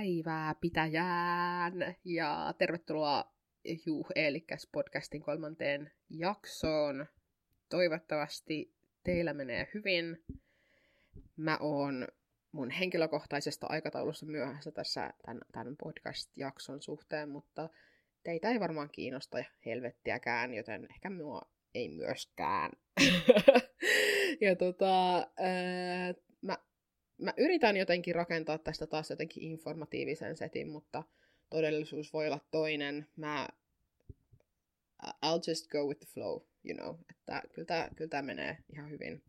päivää pitäjään ja tervetuloa Juh Eelikäs podcastin kolmanteen jaksoon. Toivottavasti teillä menee hyvin. Mä oon mun henkilökohtaisesta aikataulusta myöhässä tässä tämän, tämän podcast-jakson suhteen, mutta teitä ei varmaan kiinnosta helvettiäkään, joten ehkä mua ei myöskään. ja tota, ää, mä mä yritän jotenkin rakentaa tästä taas jotenkin informatiivisen setin, mutta todellisuus voi olla toinen. Mä I'll just go with the flow, you know. Että kyllä tämä, kyllä tämä menee ihan hyvin.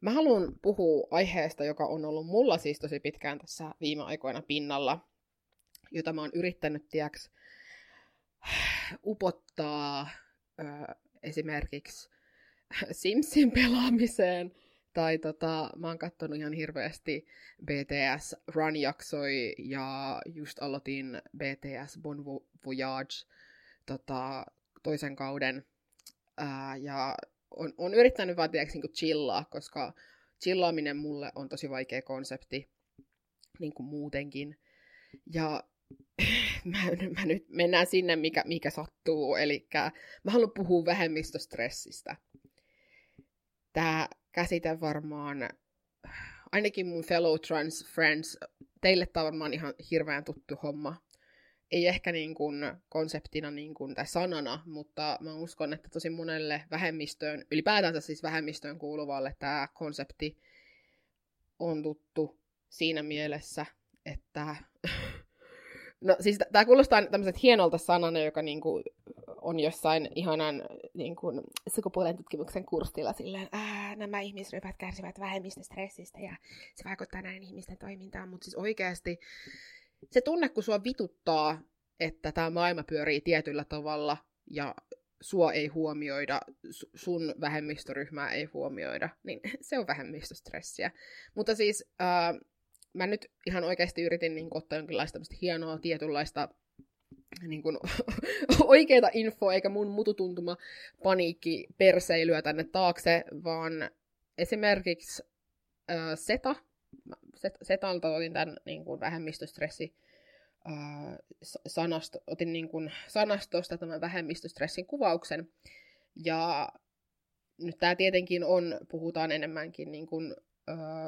Mä haluan puhua aiheesta, joka on ollut mulla siis tosi pitkään tässä viime aikoina pinnalla, jota mä oon yrittänyt, tiiäks, upottaa ö, esimerkiksi Simsin pelaamiseen – tai tota, mä oon katsonut ihan hirveästi BTS Run-jaksoi ja just aloitin BTS Bon Voyage tota, toisen kauden. Ää, ja on, on yrittänyt vaan tiiäks, niin chillaa, koska chillaaminen mulle on tosi vaikea konsepti niin kuin muutenkin. Ja mä, mä nyt mennään sinne, mikä, mikä sattuu. Eli mä haluan puhua vähemmistöstressistä. Tämä käsite varmaan, ainakin mun fellow trans friends, teille tämä on varmaan ihan hirveän tuttu homma. Ei ehkä niin kuin konseptina niin kuin, tai sanana, mutta mä uskon, että tosi monelle vähemmistöön, ylipäätänsä siis vähemmistöön kuuluvalle tämä konsepti on tuttu siinä mielessä, että No siis tämä kuulostaa tämmöiset hienolta sanana, joka niinku on jossain ihanan niin kuin, sukupuolen tutkimuksen kurssilla silleen, nämä ihmisryhmät kärsivät vähemmistöstressistä ja se vaikuttaa näiden ihmisten toimintaan, mutta siis oikeasti se tunne, kun sua vituttaa, että tämä maailma pyörii tietyllä tavalla ja sua ei huomioida, sun vähemmistöryhmää ei huomioida, niin se on vähemmistöstressiä. Mutta siis äh, mä nyt ihan oikeasti yritin niin ottaa jonkinlaista hienoa tietynlaista niin kuin, oikeita infoa, eikä mun mututuntuma paniikki perseilyä tänne taakse, vaan esimerkiksi äh, SETA, Set, Setalta otin tämän niin kuin, vähemmistöstressi äh, otin niin kuin, sanastosta tämän vähemmistöstressin kuvauksen, ja nyt tämä tietenkin on, puhutaan enemmänkin niin kuin,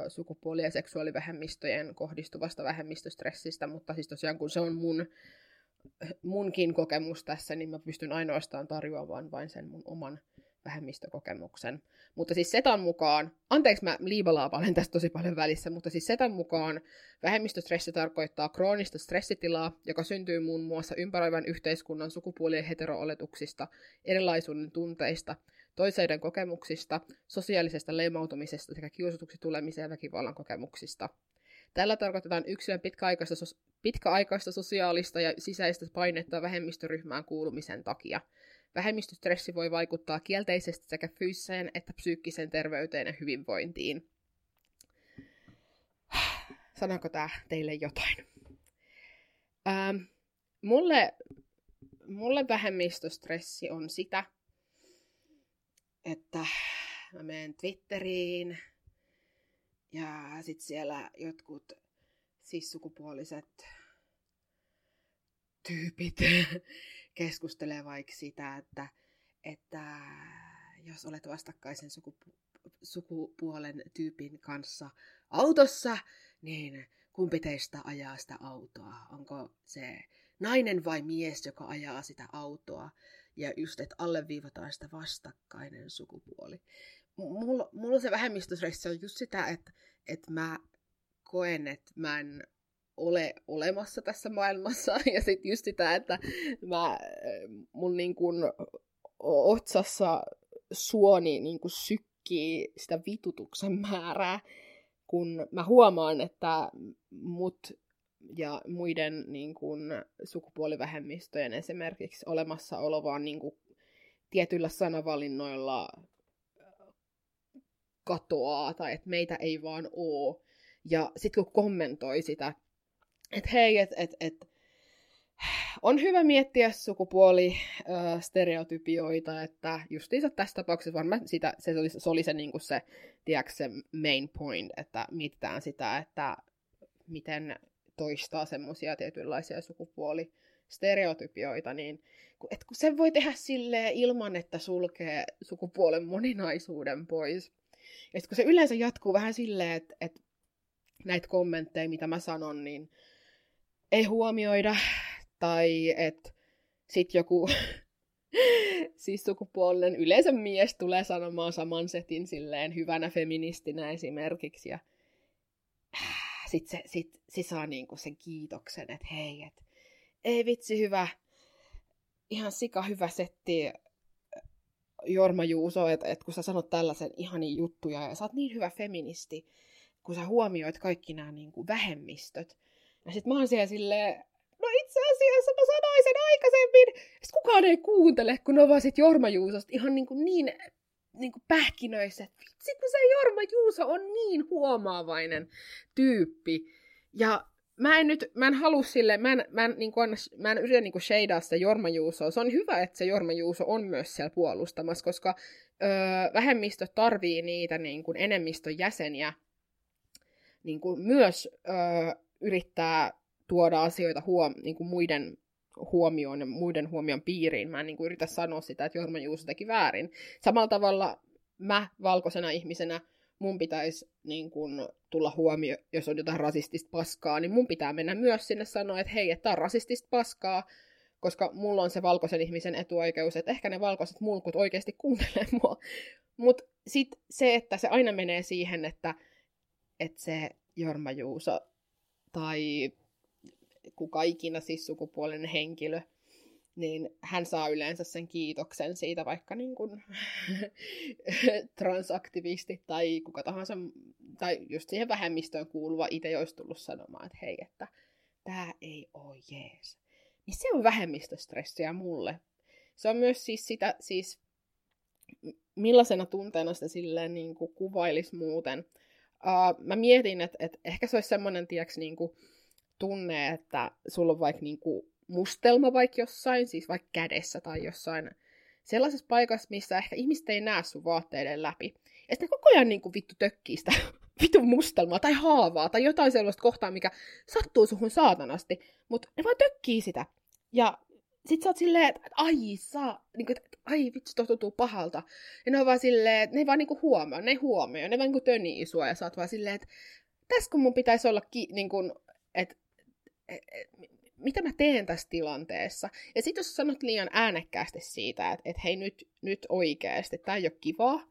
sukupuoli- ja seksuaalivähemmistöjen kohdistuvasta vähemmistöstressistä, mutta siis tosiaan kun se on mun munkin kokemus tässä, niin mä pystyn ainoastaan tarjoamaan vain sen mun oman vähemmistökokemuksen. Mutta siis Setan mukaan, anteeksi mä liibalaapalen tästä tosi paljon välissä, mutta siis Setan mukaan vähemmistöstressi tarkoittaa kroonista stressitilaa, joka syntyy muun muassa ympäröivän yhteiskunnan sukupuolien heterooletuksista, erilaisuuden tunteista, toiseiden kokemuksista, sosiaalisesta leimautumisesta sekä kiusatuksi tulemisen ja väkivallan kokemuksista. Tällä tarkoitetaan yksilön pitkäaikaista, pitkäaikaista sosiaalista ja sisäistä painetta vähemmistöryhmään kuulumisen takia. Vähemmistöstressi voi vaikuttaa kielteisesti sekä fyysiseen että psyykkiseen terveyteen ja hyvinvointiin. Sanoiko tämä teille jotain? Ähm, mulle, mulle vähemmistöstressi on sitä, että mä menen Twitteriin ja sitten siellä jotkut sissukupuoliset tyypit keskustelee vaikka sitä, että, että jos olet vastakkaisen sukupu- sukupuolen tyypin kanssa autossa, niin kumpi teistä ajaa sitä autoa? Onko se nainen vai mies, joka ajaa sitä autoa? Ja just, että alleviivataan sitä vastakkainen sukupuoli. Mulla, mulla se vähemmistöstressi on just sitä, että, että mä koen, että mä en ole olemassa tässä maailmassa. Ja sitten just sitä, että mä, mun niin kun otsassa suoni niin kun sykkii sitä vitutuksen määrää, kun mä huomaan, että mut ja muiden niin kun, sukupuolivähemmistöjen esimerkiksi olemassaolo vaan niin kun, tietyillä sanavalinnoilla katoaa, tai että meitä ei vaan oo. Ja sitten kun kommentoi sitä, että hei, että et, et, on hyvä miettiä sukupuolistereotypioita, että justiinsa tässä tapauksessa varmaan sitä, se oli se, oli se, niin se, tiedätkö, se main point, että mietitään sitä, että miten toistaa semmoisia tietynlaisia sukupuolistereotypioita, niin et kun sen voi tehdä silleen ilman, että sulkee sukupuolen moninaisuuden pois. Ja kun se yleensä jatkuu vähän silleen, että, että näitä kommentteja, mitä mä sanon, niin ei huomioida, tai että sitten joku siis sukupuolinen yleensä mies tulee sanomaan saman setin silleen hyvänä feministinä esimerkiksi, ja sitten se, sit, se saa niinku sen kiitoksen, että hei, et, ei vitsi hyvä, ihan sika hyvä setti Jorma Juuso, että et kun sä sanot tällaisen ihani juttuja ja sä oot niin hyvä feministi, kun sä huomioit kaikki nämä niinku vähemmistöt. Ja sit mä oon siellä silleen, no itse asiassa mä sanoin sen aikaisemmin. Sitten kukaan ei kuuntele, kun ne vaan sit Jorma Juusosta ihan niin, kuin niin, niin kuin pähkinöissä. Vitsi, kun se Jorma Juuso on niin huomaavainen tyyppi. Ja mä en nyt, mä en halua sille, mä en, mä en, niin kuin, mä en yritä niin kuin sitä Jorma Juusoa. Se on hyvä, että se Jorma Juuso on myös siellä puolustamassa, koska öö, vähemmistö tarvii niitä niin kuin enemmistön jäseniä niin kuin myös öö, yrittää tuoda asioita huom, niin kuin muiden huomioon ja muiden huomion piiriin. Mä en niin kuin yritä sanoa sitä, että Jorma Juuso teki väärin. Samalla tavalla mä valkoisena ihmisenä, mun pitäisi niin kuin, tulla huomio, jos on jotain rasistista paskaa, niin mun pitää mennä myös sinne sanoa, että hei, että on rasistista paskaa, koska mulla on se valkoisen ihmisen etuoikeus, että ehkä ne valkoiset mulkut oikeasti kuuntelee mua. Mutta sitten se, että se aina menee siihen, että, että se Jorma Juuso tai kuka ikinä siis sukupuolinen henkilö, niin hän saa yleensä sen kiitoksen siitä, vaikka niin kuin transaktivisti tai kuka tahansa, tai just siihen vähemmistöön kuuluva itse olisi tullut sanomaan, että hei, että tämä ei ole jees. Niin se on vähemmistöstressiä mulle. Se on myös siis sitä, siis millaisena tunteena sitä silleen niin kuin kuvailisi muuten. Uh, mä mietin, että, että ehkä se olisi semmoinen, tiedätkö, niin kuin, tunne, että sulla on vaikka niinku mustelma vaikka jossain, siis vaikka kädessä tai jossain sellaisessa paikassa, missä ehkä ihmiset ei näe sun vaatteiden läpi. Ja sitten koko ajan niinku vittu tökkii sitä vitun mustelmaa tai haavaa tai jotain sellaista kohtaa, mikä sattuu suhun saatanasti, mutta ne vaan tökkii sitä. Ja sit sä oot silleen, että ai saa, niinku, että ai vitsi, tuo tuntuu pahalta. Ja ne on vaan silleen, että ne ei vaan niinku huomaa, ne ei huomioi, ne vaan niinku tönii sua ja sä oot vaan silleen, että tässä kun mun pitäisi olla, ki- niinku, että E, e, mitä mä teen tässä tilanteessa. Ja sitten jos sanot liian äänekkäästi siitä, että, että hei nyt, nyt oikeasti, tämä ei ole kivaa,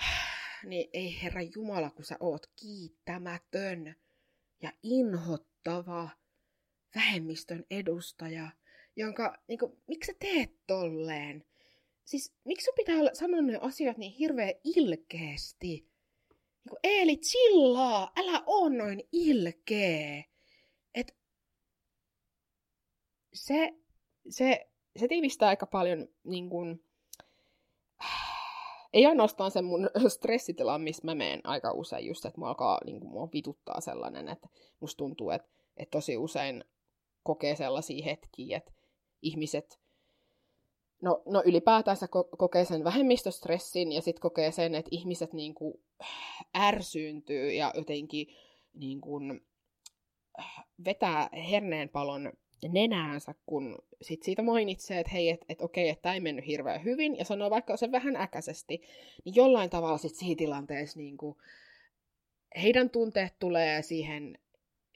niin ei herra Jumala, kun sä oot kiittämätön ja inhottava vähemmistön edustaja, jonka, niin kuin, miksi sä teet tolleen? Siis miksi sun pitää sanoa ne asiat niin hirveän ilkeästi? Niin kuin, Eeli, chillaa, älä oo noin ilkee se, se, se tiivistää aika paljon niin kuin, ei ainoastaan sen mun stressitila, missä mä menen aika usein just, että mua alkaa, niin kuin, mua vituttaa sellainen, että musta tuntuu, että, että tosi usein kokee sellaisia hetkiä, että ihmiset, no, no ylipäätänsä ko- kokee sen vähemmistöstressin ja sitten kokee sen, että ihmiset niin kuin, ärsyyntyy ja jotenkin niin kuin, vetää herneenpalon nenäänsä, kun sit siitä mainitsee, että hei, että et, okei, että tämä ei mennyt hirveän hyvin, ja sanoo vaikka se vähän äkäisesti, niin jollain tavalla sit siinä tilanteessa niin kuin, heidän tunteet tulee siihen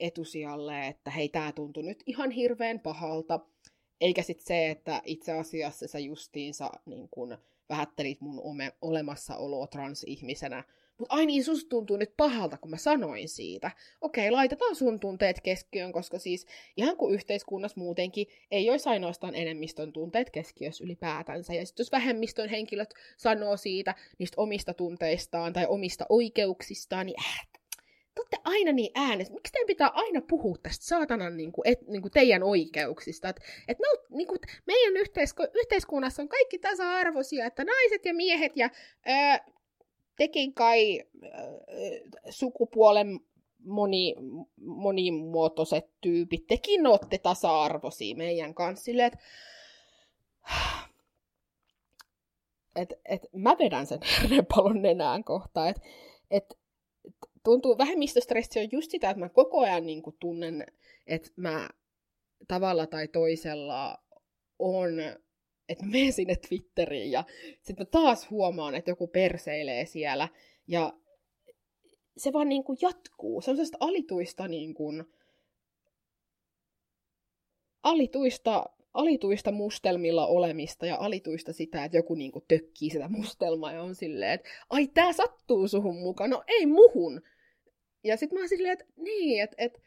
etusijalle, että hei, tämä tuntui nyt ihan hirveän pahalta, eikä sitten se, että itse asiassa sä justiinsa niin kun, vähättelit mun olemassaoloa transihmisenä, mutta ai niin, susta tuntuu nyt pahalta, kun mä sanoin siitä. Okei, laitetaan sun tunteet keskiöön, koska siis ihan kuin yhteiskunnassa muutenkin ei olisi ainoastaan enemmistön tunteet keskiössä ylipäätänsä. Ja sitten jos vähemmistön henkilöt sanoo siitä niistä omista tunteistaan tai omista oikeuksistaan, niin äh, te aina niin äänessä. Miksi teidän pitää aina puhua tästä saatanan niin kuin, et, niin kuin teidän oikeuksista? Et, et no, niin kuin, meidän yhteisku- yhteiskunnassa on kaikki tasa-arvoisia, että naiset ja miehet ja ää, tekin kai äh, sukupuolen moni, monimuotoiset tyypit, tekin olette tasa-arvoisia meidän kanssa. Silleen, että et, et mä vedän sen palon nenään kohtaan, että et, tuntuu, vähemmistöstressi on just sitä, että mä koko ajan niin kuin tunnen, että mä tavalla tai toisella on, että mä menen sinne Twitteriin ja sitten taas huomaan, että joku perseilee siellä ja se vaan niin kuin jatkuu. Se on sellaista alituista, niin kuin, alituista, alituista mustelmilla olemista ja alituista sitä, että joku niin kuin tökkii sitä mustelmaa ja on silleen, että ai tää sattuu suhun mukaan. No ei muhun. Ja sitten mä oon silleen, että niin, että et,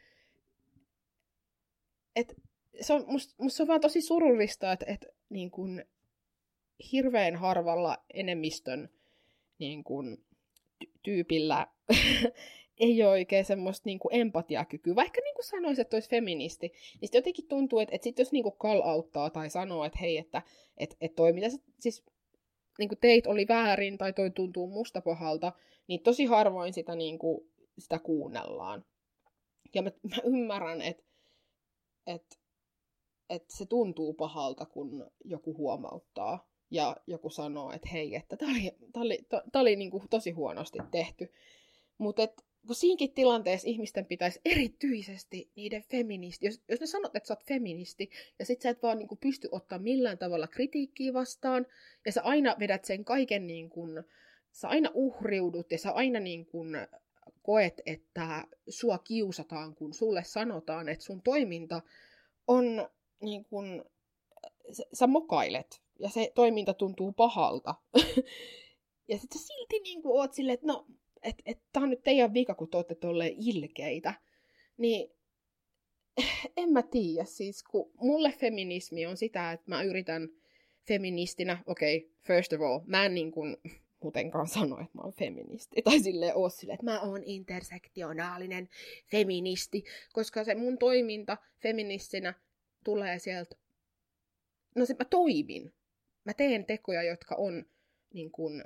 et, se on, musta, musta se on vaan tosi surullista, että et, niin kun, hirveän harvalla enemmistön niin kun, tyypillä ei ole oikein semmoista niin kuin empatiakykyä. Vaikka niin kuin sanoisi, että olisi feministi, niin sitten jotenkin tuntuu, että, että sit jos niin kuin call auttaa tai sanoo, että hei, että, että, että toi mitä sä, siis niin kuin teit oli väärin tai toi tuntuu musta pahalta, niin tosi harvoin sitä, niin kuin, sitä kuunnellaan. Ja mä, mä ymmärrän, että, että, että se tuntuu pahalta, kun joku huomauttaa ja joku sanoo, että hei, että tämä oli, tää oli, tää oli niin kuin tosi huonosti tehty. Mutta kun siinkin tilanteessa ihmisten pitäisi erityisesti niiden feministi, jos, jos ne sanot, että sä oot feministi, ja sit sä et vaan niin kuin, pysty ottaa millään tavalla kritiikkiä vastaan, ja sä aina vedät sen kaiken, niin kuin, sä aina uhriudut, ja sä aina niin kuin, koet, että sua kiusataan, kun sulle sanotaan, että sun toiminta on niin kuin, sä, sä mokailet ja se toiminta tuntuu pahalta. ja sitten silti niin kuin oot silleen, että no, että et, tää on nyt teidän vika, kun te olette tolleen ilkeitä. Niin en mä tiedä, siis kun mulle feminismi on sitä, että mä yritän feministinä, okei, okay, first of all, mä en niin kuin muutenkaan sano, että mä oon feministi. Tai silleen oo silleen, että mä oon intersektionaalinen feministi, koska se mun toiminta feministinä tulee sieltä, no se mä toimin mä teen tekoja, jotka on niin kuin,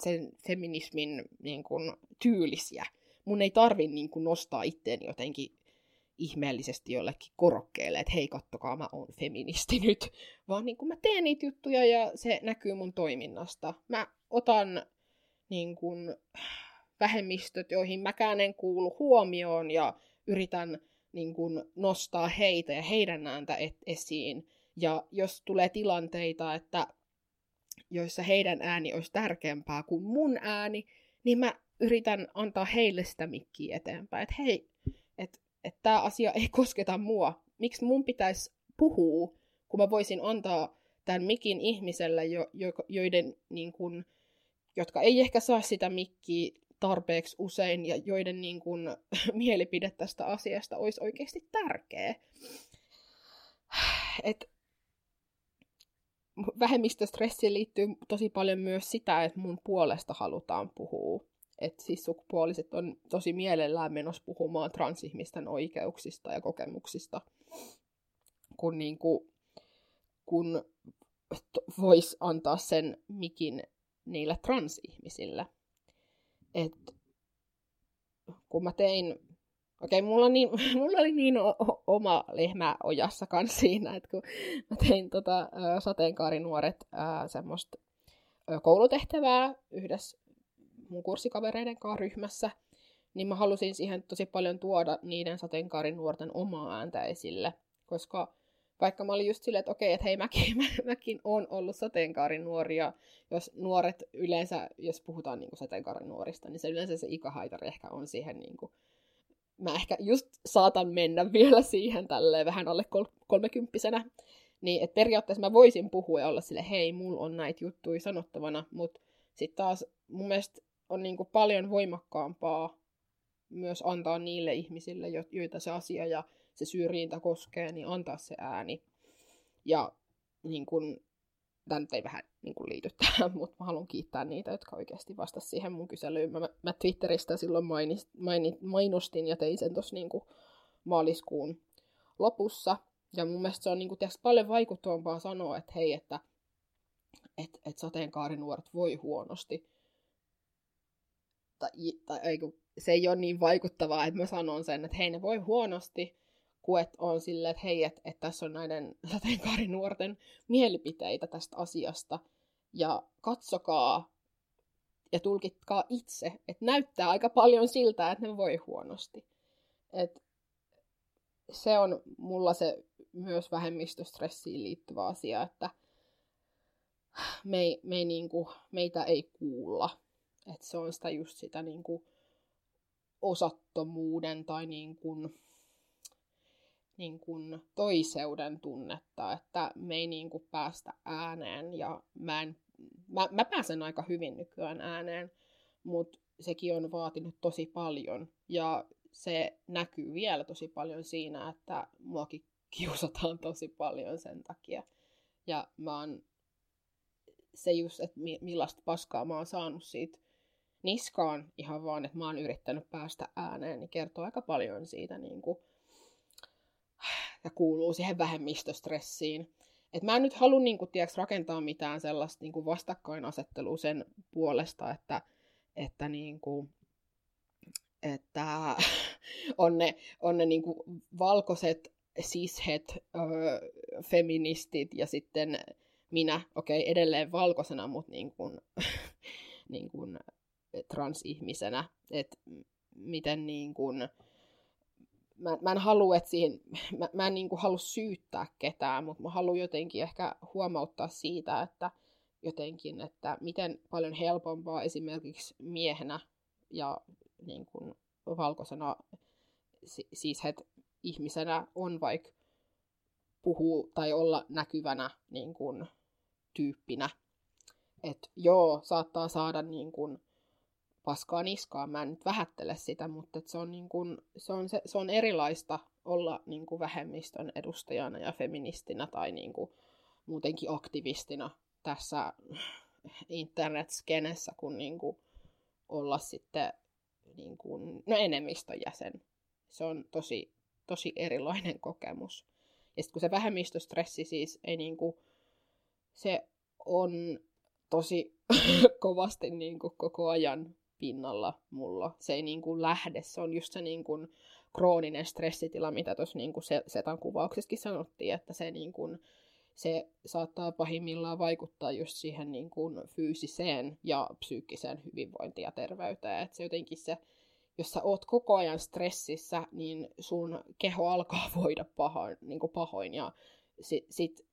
intersektionaalisen feminismin niin kuin, tyylisiä. Mun ei tarvi niin kuin, nostaa itteeni jotenkin ihmeellisesti jollekin korokkeelle, että hei, kattokaa, mä oon feministi nyt. Vaan niin kuin, mä teen niitä juttuja ja se näkyy mun toiminnasta. Mä otan niin kuin, vähemmistöt, joihin mäkään en kuulu huomioon ja yritän niin kuin, nostaa heitä ja heidän ääntä et- esiin ja jos tulee tilanteita, että joissa heidän ääni olisi tärkeämpää kuin mun ääni, niin mä yritän antaa heille sitä mikkiä eteenpäin. Että hei, että et tämä asia ei kosketa mua. Miksi mun pitäisi puhua, kun mä voisin antaa tämän mikin ihmiselle, jo, jo, joiden, niin kun, jotka ei ehkä saa sitä mikkiä tarpeeksi usein ja joiden niin kun, mielipide tästä asiasta olisi oikeasti tärkeä. Et vähemmistöstressiin liittyy tosi paljon myös sitä, että mun puolesta halutaan puhua. Että siis sukupuoliset on tosi mielellään menossa puhumaan transihmisten oikeuksista ja kokemuksista, kun, niin kuin, kun voisi antaa sen mikin niille transihmisille. Et kun mä tein Okei, mulla, niin, mulla oli niin o- oma lehmä ojassa kanssa siinä, että kun mä tein tota, sateenkaarinuoret ää, semmoista koulutehtävää yhdessä mun kurssikavereiden kanssa ryhmässä, niin mä halusin siihen tosi paljon tuoda niiden sateenkaarinuorten omaa ääntä esille, koska vaikka mä olin just silleen, että okei, että hei, mäkin, mä, mäkin on ollut sateenkaarinuori, ja jos nuoret yleensä, jos puhutaan niin sateenkaarinuorista, niin se yleensä se ikähaitari ehkä on siihen niin kuin, mä ehkä just saatan mennä vielä siihen tälleen vähän alle kol- kolmekymppisenä. Niin, että periaatteessa mä voisin puhua ja olla sille, hei, mulla on näitä juttuja sanottavana, mutta sitten taas mun mielestä on niinku paljon voimakkaampaa myös antaa niille ihmisille, joita se asia ja se syrjintä koskee, niin antaa se ääni. Ja niin kun, tämä nyt ei vähän niin kuin liity tähän, mutta mä haluan kiittää niitä, jotka oikeasti vastasivat siihen mun kyselyyn. Mä, mä Twitteristä silloin mainist, mainit, mainostin ja tein sen tuossa niin maaliskuun lopussa. Ja mun mielestä se on niin kuin, tiiäks, paljon vaikuttavampaa sanoa, että hei, että et, et sateenkaarinuoret voi huonosti. Tai, tai ei, se ei ole niin vaikuttavaa, että mä sanon sen, että hei, ne voi huonosti, kuet on silleen, että hei, että, että tässä on näiden sateenkaarinuorten mielipiteitä tästä asiasta, ja katsokaa ja tulkitkaa itse, että näyttää aika paljon siltä, että ne voi huonosti. Et se on mulla se myös vähemmistöstressiin liittyvä asia, että me ei, me ei niinku, meitä ei kuulla. Et se on sitä just sitä niinku osattomuuden tai niinku, niin kuin toiseuden tunnetta, että me ei niin kuin päästä ääneen ja mä, en, mä, mä pääsen aika hyvin nykyään ääneen, mutta sekin on vaatinut tosi paljon ja se näkyy vielä tosi paljon siinä, että muakin kiusataan tosi paljon sen takia. Ja mä oon se just, että millaista paskaa mä oon saanut siitä niskaan ihan vaan, että mä oon yrittänyt päästä ääneen, niin kertoo aika paljon siitä niin kuin ja kuuluu siihen vähemmistöstressiin. Et mä en nyt halua niin kuin, tiiäks, rakentaa mitään sellaista niin kuin vastakkainasettelua sen puolesta, että, että, niin kuin, että on ne, on ne niin kuin valkoiset sishet öö, feministit ja sitten minä, okei, okay, edelleen valkoisena, mutta niin kuin, niin kuin transihmisenä, että miten niin kuin, mä, mä en halua, että siihen, mä, mä en niin kuin halua syyttää ketään, mutta mä haluan jotenkin ehkä huomauttaa siitä, että jotenkin, että miten paljon helpompaa esimerkiksi miehenä ja niin kuin valkoisena siis het ihmisenä on vaikka puhua tai olla näkyvänä niin kuin, tyyppinä. Että joo, saattaa saada niin kuin, paskaa niskaan. Mä en nyt vähättele sitä, mutta se on, niin kuin, se, on se, se on erilaista olla niin vähemmistön edustajana ja feministinä tai niin muutenkin aktivistina tässä internet-skenessä, kun niin kuin olla sitten niin kuin, no enemmistön jäsen. Se on tosi, tosi erilainen kokemus. Ja sitten kun se vähemmistöstressi siis ei niin kuin, se on tosi kovasti niin kuin koko ajan pinnalla mulla. Se ei niin kuin lähde, se on just se niin kuin krooninen stressitila, mitä tuossa niin Setan kuvauksessakin sanottiin, että se, niin kuin, se saattaa pahimmillaan vaikuttaa just siihen niin kuin fyysiseen ja psyykkiseen hyvinvointiin ja terveyteen. Että se jotenkin se, jos sä oot koko ajan stressissä, niin sun keho alkaa voida pahoin, niin kuin pahoin ja sit, sit,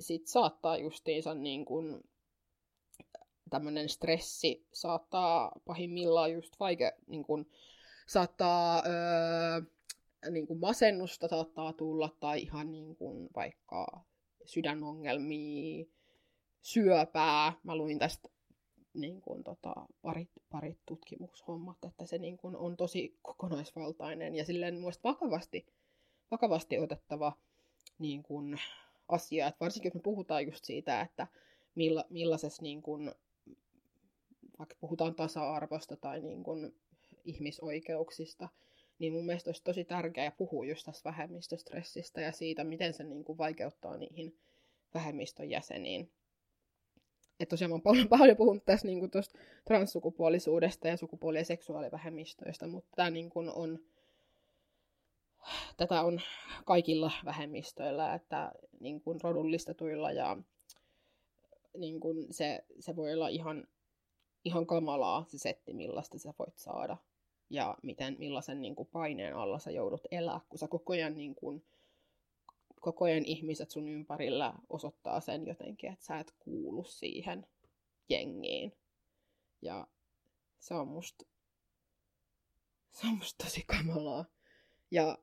sit saattaa justiinsa niin kuin tämmöinen stressi saattaa pahimmillaan just vaike, niin kuin, saattaa öö, niin kuin masennusta saattaa tulla tai ihan niin kuin vaikka sydänongelmia, syöpää. Mä luin tästä niin kuin, tota, parit, parit tutkimushommat, että se niin kuin, on tosi kokonaisvaltainen ja silleen muista vakavasti, vakavasti otettava niin kuin, asia. Et varsinkin kun me puhutaan just siitä, että milla, millaisessa niin kuin, vaikka puhutaan tasa-arvosta tai niin kuin ihmisoikeuksista, niin mun mielestä olisi tosi tärkeää puhua just tästä vähemmistöstressistä ja siitä, miten se niin kuin vaikeuttaa niihin vähemmistön jäseniin. Että tosiaan mä oon paljon, paljon puhunut tässä niin kuin transsukupuolisuudesta ja sukupuoli- ja seksuaalivähemmistöistä, mutta tämä niin kuin on, tätä on kaikilla vähemmistöillä, että niin kuin rodullistetuilla ja niin kuin se, se voi olla ihan ihan kamalaa se setti, millaista sä voit saada. Ja miten, millaisen niin kuin, paineen alla sä joudut elää, kun sä koko ajan, niin kuin, koko ajan ihmiset sun ympärillä osoittaa sen jotenkin, että sä et kuulu siihen jengiin. Ja se on musta, se on musta tosi kamalaa. Ja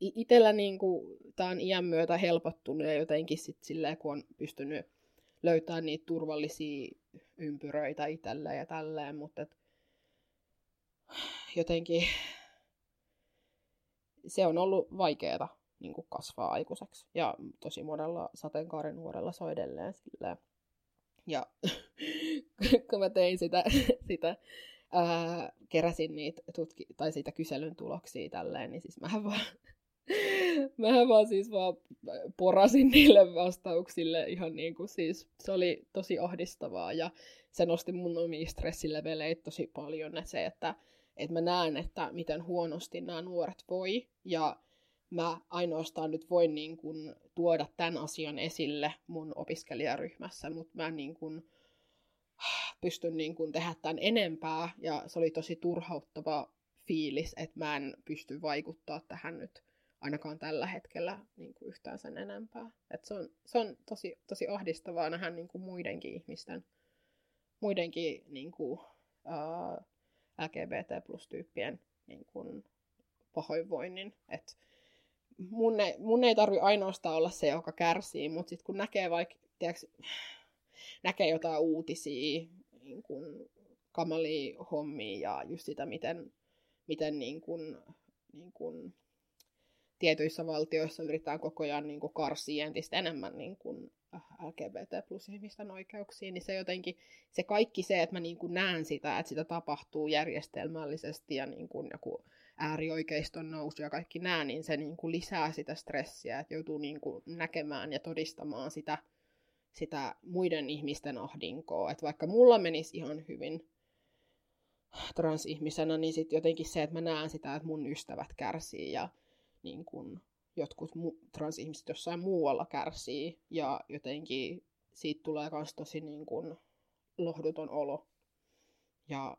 itellä niin kuin, tää on iän myötä helpottunut ja jotenkin sit silleen, kun on pystynyt löytämään niitä turvallisia ympyröitä itselleen ja tälleen, mutta et jotenkin se on ollut vaikeaa niin kasvaa aikuiseksi. Ja tosi monella sateenkaaren nuorella se on edelleen silleen. Ja kun mä tein sitä, sitä ää, keräsin niitä tutki- tai siitä kyselyn tuloksia tälleen, niin siis mähän vaan Mähän vaan siis vaan porasin niille vastauksille ihan niin kuin siis, se oli tosi ahdistavaa ja se nosti mun omia stressileveleitä tosi paljon. Että se, että, että mä näen, että miten huonosti nämä nuoret voi ja mä ainoastaan nyt voin niin kuin tuoda tämän asian esille mun opiskelijaryhmässä, mutta mä niin kuin, pysty niin kuin tehdä tämän enempää, ja se oli tosi turhauttava fiilis, että mä en pysty vaikuttaa tähän nyt ainakaan tällä hetkellä niin kuin yhtään sen enempää. Et se on, se on tosi, tosi ahdistavaa nähdä niin kuin muidenkin ihmisten, muidenkin niin kuin, uh, LGBT plus-tyyppien niin kuin, pahoinvoinnin. Et mun, ei, mun ei tarvi ainoastaan olla se, joka kärsii, mutta sitten kun näkee vaikka, tiedätkö, näkee jotain uutisia, niin kuin kamalia hommia ja just sitä, miten, miten niin kuin, niin kuin tietyissä valtioissa yritetään koko ajan niin kuin karsia entistä enemmän niin kuin LGBT plus ihmisten oikeuksiin, niin se jotenkin, se kaikki se, että mä niin kuin näen sitä, että sitä tapahtuu järjestelmällisesti ja niin kuin joku äärioikeiston nousu ja kaikki nämä, niin se niin kuin lisää sitä stressiä, että joutuu niin kuin näkemään ja todistamaan sitä, sitä muiden ihmisten ahdinkoa. Että vaikka mulla menisi ihan hyvin transihmisenä, niin sitten jotenkin se, että mä näen sitä, että mun ystävät kärsii ja niin kuin jotkut mu- transihmiset jossain muualla kärsii ja jotenkin siitä tulee myös tosi niin kuin lohduton olo. Ja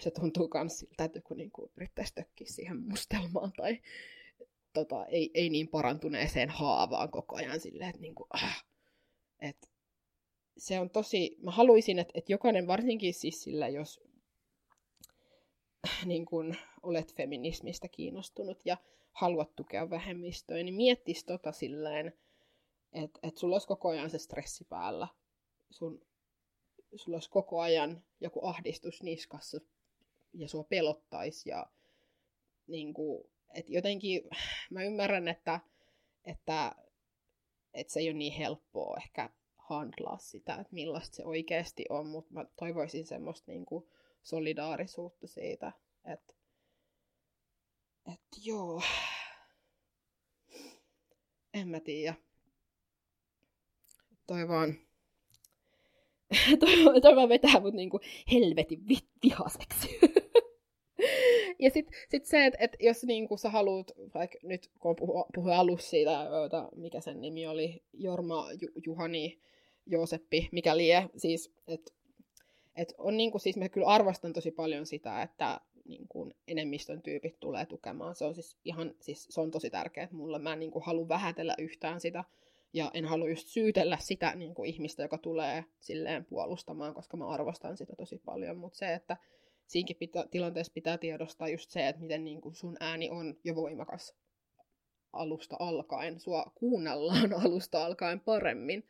se tuntuu myös siltä, että joku niin kuin yrittäisi tökkiä siihen mustelmaan tai tota, ei, ei niin parantuneeseen haavaan koko ajan silleen, että, niin kuin, ah, että se on tosi, mä haluaisin, että, että jokainen, varsinkin siis sillä, jos niin kuin, olet feminismistä kiinnostunut ja haluat tukea vähemmistöä, niin miettisi tota silleen, että, että sulla olisi koko ajan se stressi päällä. Sun, sulla olisi koko ajan joku ahdistus niskassa ja sua pelottaisi. Ja niin kuin, että jotenkin mä ymmärrän, että, että, että se ei ole niin helppoa ehkä handlaa sitä, että millaista se oikeasti on, mutta mä toivoisin semmoista niin kuin solidaarisuutta siitä, että et joo. En mä tiedä. Toi vaan... toi, toi vaan vetää mut niinku helvetin vi- vihaseksi. ja sit, sit se, että et jos niinku sä haluut, vaikka nyt kun puhu, puhu alussa siitä, jota, mikä sen nimi oli, Jorma Ju, Juhani Jooseppi, mikä lie, siis, että et on niinku, siis mä kyllä arvostan tosi paljon sitä, että niin kuin enemmistön tyypit tulee tukemaan. Se on siis ihan, siis se on tosi tärkeää mulle. Mä en niin kuin halua vähätellä yhtään sitä, ja en halua just syytellä sitä niin kuin ihmistä, joka tulee silleen puolustamaan, koska mä arvostan sitä tosi paljon. Mutta se, että siinäkin pitä, tilanteessa pitää tiedostaa just se, että miten niin kuin sun ääni on jo voimakas alusta alkaen. Sua kuunnellaan alusta alkaen paremmin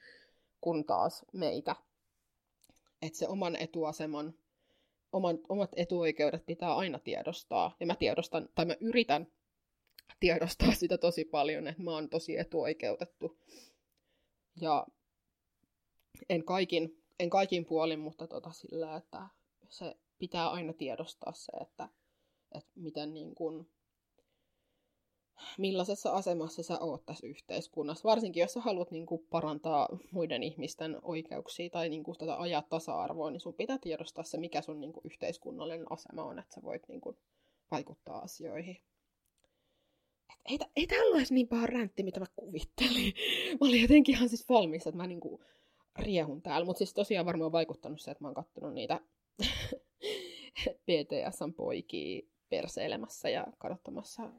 kuin taas meitä. Että se oman etuaseman oman, omat etuoikeudet pitää aina tiedostaa. Ja mä tiedostan, tai mä yritän tiedostaa sitä tosi paljon, että mä oon tosi etuoikeutettu. Ja en kaikin, en kaikin puolin, mutta tota sillä, että se pitää aina tiedostaa se, että, että miten niin kun, millaisessa asemassa sä oot tässä yhteiskunnassa. Varsinkin, jos sä haluat niin kuin, parantaa muiden ihmisten oikeuksia tai niin kuin, tätä ajaa tasa-arvoa, niin sun pitää tiedostaa se, mikä sun niin kuin, yhteiskunnallinen asema on, että sä voit niin kuin, vaikuttaa asioihin. Et ei, ei täällä olisi niin paha räntti, mitä mä kuvittelin. Mä olin jotenkin ihan siis valmis, että mä niin kuin, riehun täällä. Mutta siis tosiaan varmaan vaikuttanut se, että mä oon kattonut niitä BTSn poikia perseilemässä ja kadottamassa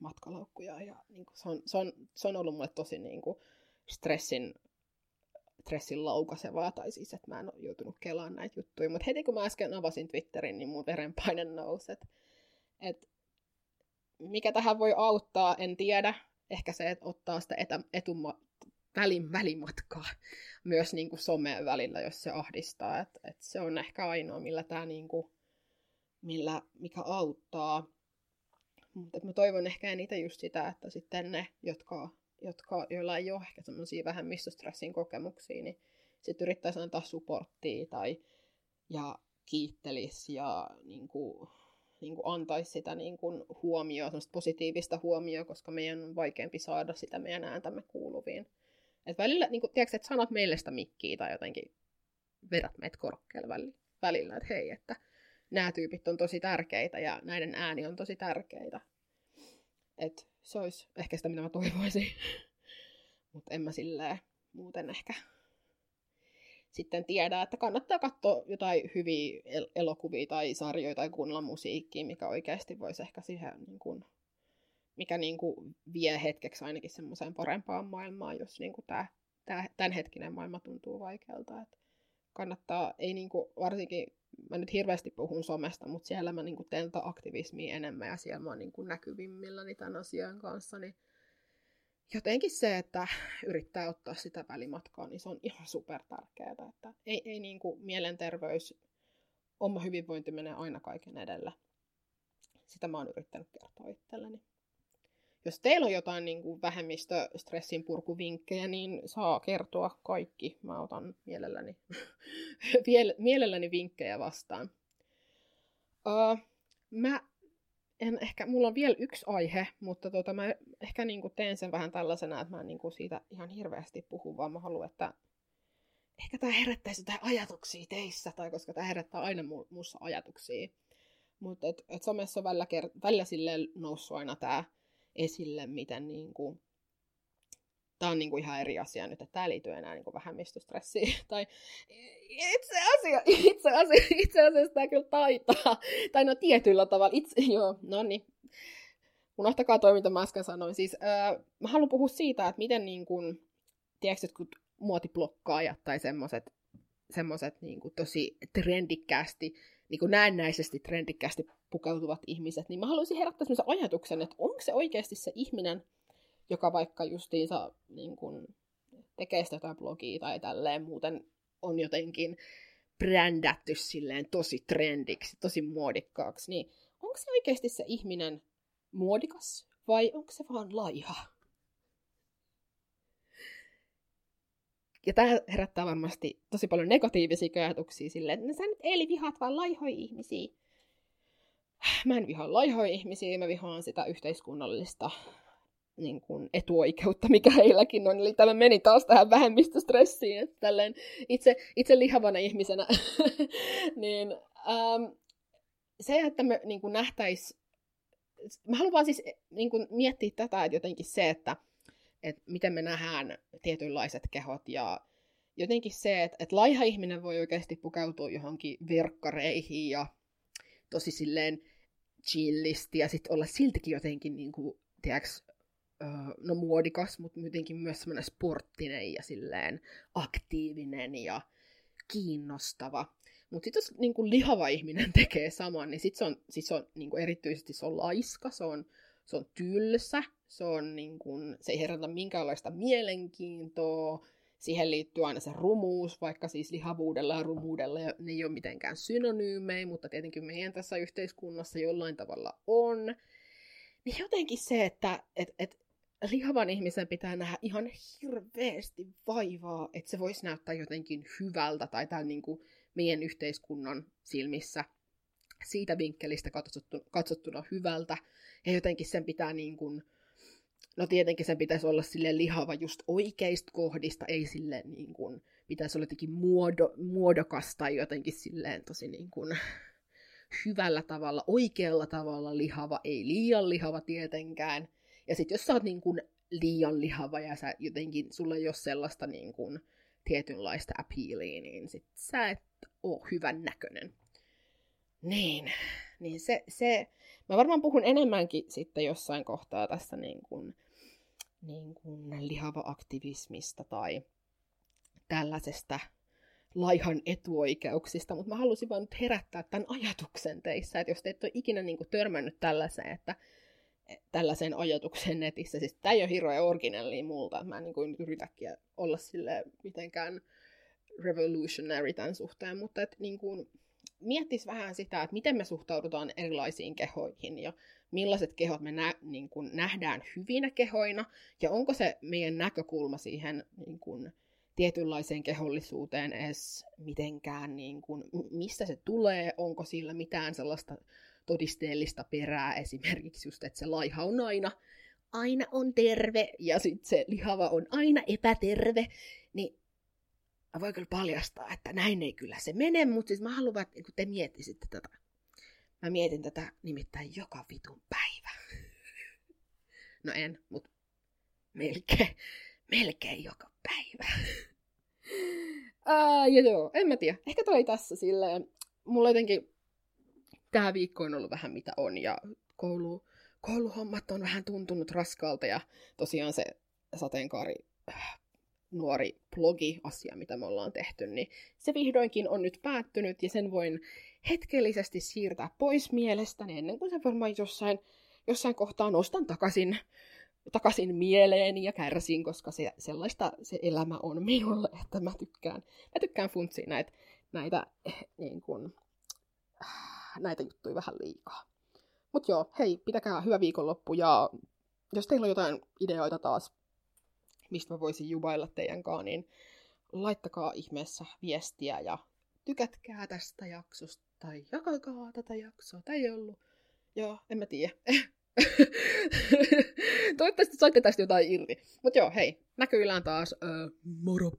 matkalaukkuja. Ja niin kuin, se, on, se, on, se on ollut mulle tosi niin kuin, stressin, stressin laukasevaa, tai siis, että mä en ole joutunut kelaan näitä juttuja. Mutta heti kun mä äsken avasin Twitterin, niin mun verenpaine nousi. Et, et, mikä tähän voi auttaa, en tiedä. Ehkä se, että ottaa sitä etä, etuma, välin, välimatkaa myös niin kuin someen välillä, jos se ahdistaa. Et, et se on ehkä ainoa, millä tämä niin kuin, millä, mikä auttaa. Mutta mä toivon ehkä eniten just sitä, että sitten ne, jotka, jotka, joilla ei ole ehkä semmoisia vähemmistöstressin kokemuksia, niin sitten yrittäisi antaa supporttia tai ja kiittelis ja niin kuin, niin kuin antaisi sitä niin kuin huomioon, positiivista huomioon, koska meidän on vaikeampi saada sitä meidän ääntämme kuuluviin. Et välillä, niin kuin, tiedätkö, että sanot meille sitä mikkiä tai jotenkin vedät meitä korkealle välillä, että hei, että nämä tyypit on tosi tärkeitä ja näiden ääni on tosi tärkeitä. Et se olisi ehkä sitä, mitä mä toivoisin. Mutta en mä silleen muuten ehkä sitten tiedä, että kannattaa katsoa jotain hyviä elokuvia tai sarjoja tai kuunnella musiikkia, mikä oikeasti voisi ehkä siihen, niin kuin, mikä niin kuin vie hetkeksi ainakin semmoiseen parempaan maailmaan, jos niin tämä, tämä tämänhetkinen maailma tuntuu vaikealta. Että kannattaa, ei niin kuin, varsinkin, mä nyt hirveästi puhun somesta, mutta siellä mä niin kuin teen aktivismia enemmän ja siellä mä oon niin näkyvimmilläni tämän asian kanssa, niin jotenkin se, että yrittää ottaa sitä välimatkaa, niin se on ihan super tärkeää. Että ei, ei niin kuin mielenterveys, oma hyvinvointi menee aina kaiken edellä. Sitä mä oon yrittänyt kertoa itselleni. Jos teillä on jotain niin kuin vähemmistöstressin purkuvinkkejä, niin saa kertoa kaikki. Mä otan mielelläni, mielelläni vinkkejä vastaan. Uh, mä en ehkä, mulla on vielä yksi aihe, mutta tota, mä ehkä niin kuin teen sen vähän tällaisena, että mä en niin kuin siitä ihan hirveästi puhu, vaan mä haluan, että ehkä tämä herättäisi jotain ajatuksia teissä, tai koska tämä herättää aina mu- muussa ajatuksia. Mutta et, et somessa on välillä, kert- välillä silleen noussut aina tämä esille, miten niin kuin, tämä on niin kuin ihan eri asia nyt, että tämä liittyy enää niin kuin vähemmistöstressiin. Tai itse, asia, itse, asia, itse asiassa tämä kyllä taitaa. Tai no tietyllä tavalla. Itse, joo, no niin. Unohtakaa toi, mitä mä äsken sanoin. Siis, äh, mä haluan puhua siitä, että miten niin kuin, tiedätkö, kun muotiblokkaajat tai semmoiset semmoiset niin kuin, tosi trendikkäästi, niin kuin näennäisesti trendikkäästi pukeutuvat ihmiset, niin mä haluaisin herättää semmoisen ajatuksen, että onko se oikeasti se ihminen, joka vaikka justiinsa niin kuin, tekee sitä jotain blogia tai tälleen muuten on jotenkin brändätty silleen tosi trendiksi, tosi muodikkaaksi, niin onko se oikeasti se ihminen muodikas vai onko se vaan laiha? Ja tämä herättää varmasti tosi paljon negatiivisia ajatuksia silleen, että no sä nyt eli vihaat vaan laihoja ihmisiä. Mä en vihaa laihoja ihmisiä, mä vihaan sitä yhteiskunnallista niin kuin etuoikeutta, mikä heilläkin on. Eli tämä meni taas tähän vähemmistöstressiin, että tälleen itse, itse lihavana ihmisenä, niin ähm, se, että me niin kuin nähtäis, mä haluan vaan siis niin kuin miettiä tätä, että jotenkin se, että, että miten me nähdään tietynlaiset kehot ja jotenkin se, että, että laiha ihminen voi oikeasti pukeutua johonkin verkkareihin ja tosi silleen chillisti ja sitten olla siltikin jotenkin niin kuin, tiedätkö, no muodikas, mutta jotenkin myös semmoinen sporttinen ja silleen aktiivinen ja kiinnostava. Mutta sitten jos niin kuin lihava ihminen tekee saman, niin sitten se on, sit se on niin kuin erityisesti se on laiska, se on, se on tylsä, se, on, niin kuin, se ei herätä minkäänlaista mielenkiintoa, siihen liittyy aina se rumuus, vaikka siis lihavuudella ja rumuudella ne ei ole mitenkään synonyymejä, mutta tietenkin meidän tässä yhteiskunnassa jollain tavalla on. Niin jotenkin se, että et, et, lihavan ihmisen pitää nähdä ihan hirveästi vaivaa, että se voisi näyttää jotenkin hyvältä tai tämän niin kuin meidän yhteiskunnan silmissä siitä vinkkelistä katsottuna, katsottuna hyvältä. Ja jotenkin sen pitää niin kuin, no tietenkin sen pitäisi olla sille lihava just oikeista kohdista, ei sille niin kuin, pitäisi olla jotenkin muodo, muodokas tai jotenkin silleen tosi niin kuin, hyvällä tavalla, oikealla tavalla lihava, ei liian lihava tietenkään. Ja sitten jos sä oot niin kuin liian lihava ja sä jotenkin, sulla ei ole sellaista niin kuin tietynlaista appealia, niin sit sä et oo hyvän näköinen. Niin, niin se, se, mä varmaan puhun enemmänkin sitten jossain kohtaa tässä niin kuin, niin kuin lihava-aktivismista tai tällaisesta laihan etuoikeuksista, mutta mä halusin vaan nyt herättää tämän ajatuksen teissä, että jos te et ole ikinä niin kuin törmännyt tällaiseen, että tällaisen ajatuksen netissä. Siis tämä ei ole hirveän originelli multa. Mä en niin kuin yritäkin olla sille mitenkään revolutionary tämän suhteen, mutta et, niin kuin, miettis vähän sitä, että miten me suhtaudutaan erilaisiin kehoihin ja millaiset kehot me nä- niin kuin nähdään hyvinä kehoina ja onko se meidän näkökulma siihen niin kuin, tietynlaiseen kehollisuuteen edes mitenkään, niin kuin, mistä se tulee, onko sillä mitään sellaista todisteellista perää esimerkiksi just, että se laiha on aina, aina on terve ja sitten se lihava on aina epäterve, niin mä voin kyllä paljastaa, että näin ei kyllä se mene, mutta siis mä haluan, että kun te miettisitte tätä, mä mietin tätä nimittäin joka vitun päivä. No en, mutta melkein, melkein joka päivä. Ää, ja joo, en mä tiedä. Ehkä toi tässä silleen. Mulla jotenkin tää viikko on ollut vähän mitä on ja koulu, kouluhommat on vähän tuntunut raskalta ja tosiaan se sateenkaari nuori blogi-asia, mitä me ollaan tehty, niin se vihdoinkin on nyt päättynyt ja sen voin hetkellisesti siirtää pois mielestäni ennen kuin se varmaan jossain, jossain kohtaa nostan takaisin, takaisin mieleeni ja kärsin, koska se, sellaista se elämä on minulle, että mä tykkään, mä tykkään funtsia näitä, näitä, niin kun, näitä juttuja vähän liikaa. Mut joo, hei, pitäkää hyvä viikonloppu ja jos teillä on jotain ideoita taas mistä mä voisin jubailla teidän kanssa, niin laittakaa ihmeessä viestiä ja tykätkää tästä jaksosta tai jakakaa tätä jaksoa. Tämä ei ollut. Joo, en mä tiedä. Toivottavasti saitte tästä jotain irti. Mutta joo, hei, näkyillään taas. Öö, moro!